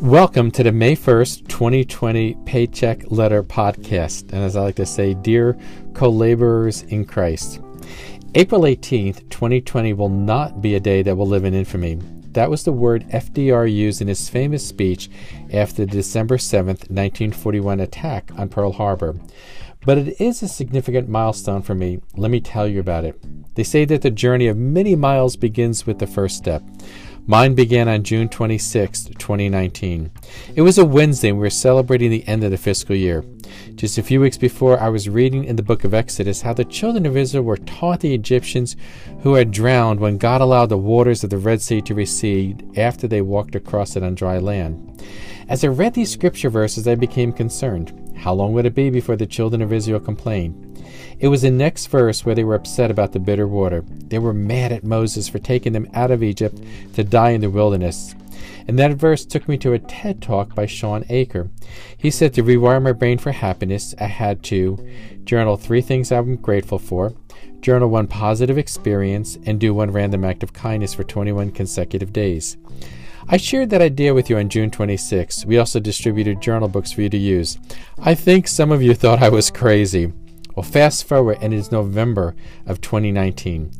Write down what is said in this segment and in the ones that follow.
Welcome to the May 1st, 2020 Paycheck Letter Podcast. And as I like to say, dear co laborers in Christ, April 18th, 2020 will not be a day that will live in infamy. That was the word FDR used in his famous speech after the December 7th, 1941 attack on Pearl Harbor. But it is a significant milestone for me. Let me tell you about it. They say that the journey of many miles begins with the first step. Mine began on June 26, 2019. It was a Wednesday and we were celebrating the end of the fiscal year. Just a few weeks before, I was reading in the book of Exodus how the children of Israel were taught the Egyptians who had drowned when God allowed the waters of the Red Sea to recede after they walked across it on dry land. As I read these scripture verses, I became concerned. How long would it be before the children of Israel complained? It was the next verse where they were upset about the bitter water. They were mad at Moses for taking them out of Egypt to die in the wilderness. And that verse took me to a TED talk by Shawn Achor. He said to rewire my brain for happiness, I had to journal three things I'm grateful for, journal one positive experience, and do one random act of kindness for 21 consecutive days. I shared that idea with you on June 26. We also distributed journal books for you to use. I think some of you thought I was crazy. Well, fast forward, and it is November of 2019.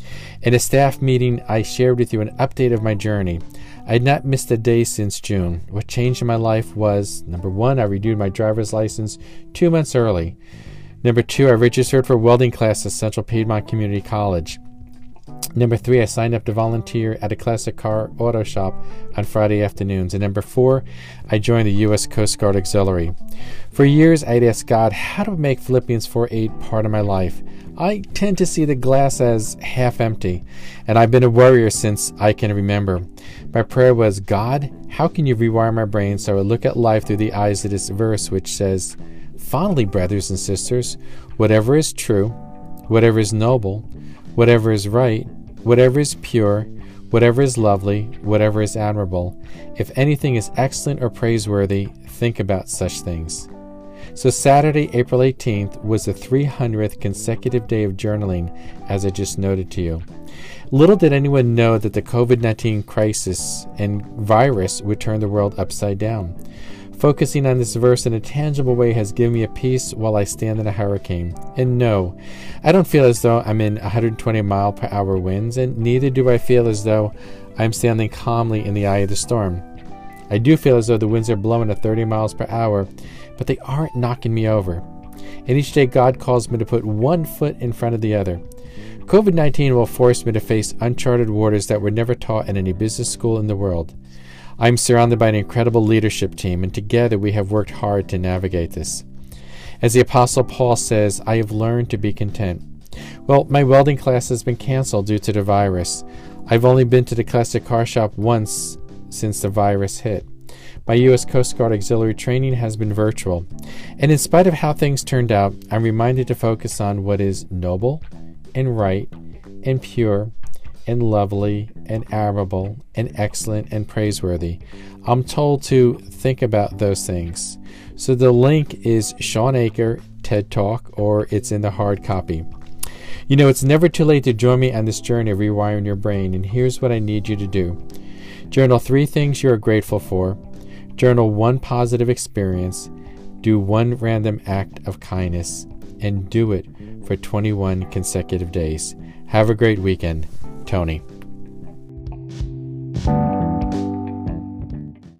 In a staff meeting, I shared with you an update of my journey. I had not missed a day since June. What changed in my life was number one, I renewed my driver's license two months early. Number two, I registered for welding class at Central Piedmont Community College. Number three, I signed up to volunteer at a classic car auto shop on Friday afternoons. And number four, I joined the U.S. Coast Guard Auxiliary. For years, I'd asked God how to make Philippians 4 8 part of my life. I tend to see the glass as half empty, and I've been a warrior since I can remember. My prayer was, God, how can you rewire my brain so I would look at life through the eyes of this verse which says, Finally, brothers and sisters, whatever is true, whatever is noble, whatever is right, whatever is pure, whatever is lovely, whatever is admirable, if anything is excellent or praiseworthy, think about such things. So, Saturday, April 18th, was the 300th consecutive day of journaling, as I just noted to you. Little did anyone know that the COVID 19 crisis and virus would turn the world upside down. Focusing on this verse in a tangible way has given me a peace while I stand in a hurricane. And no, I don't feel as though I'm in 120 mile per hour winds, and neither do I feel as though I'm standing calmly in the eye of the storm. I do feel as though the winds are blowing at 30 miles per hour, but they aren't knocking me over. And each day God calls me to put one foot in front of the other. COVID 19 will force me to face uncharted waters that were never taught in any business school in the world. I'm surrounded by an incredible leadership team, and together we have worked hard to navigate this. As the Apostle Paul says, I have learned to be content. Well, my welding class has been canceled due to the virus. I've only been to the classic car shop once since the virus hit. My U.S. Coast Guard auxiliary training has been virtual. And in spite of how things turned out, I'm reminded to focus on what is noble and right and pure and lovely and admirable and excellent and praiseworthy. I'm told to think about those things. So the link is Shawn Achor TED Talk or it's in the hard copy. You know, it's never too late to join me on this journey of rewiring your brain, and here's what I need you to do journal three things you are grateful for, journal one positive experience, do one random act of kindness, and do it for 21 consecutive days. Have a great weekend. Tony.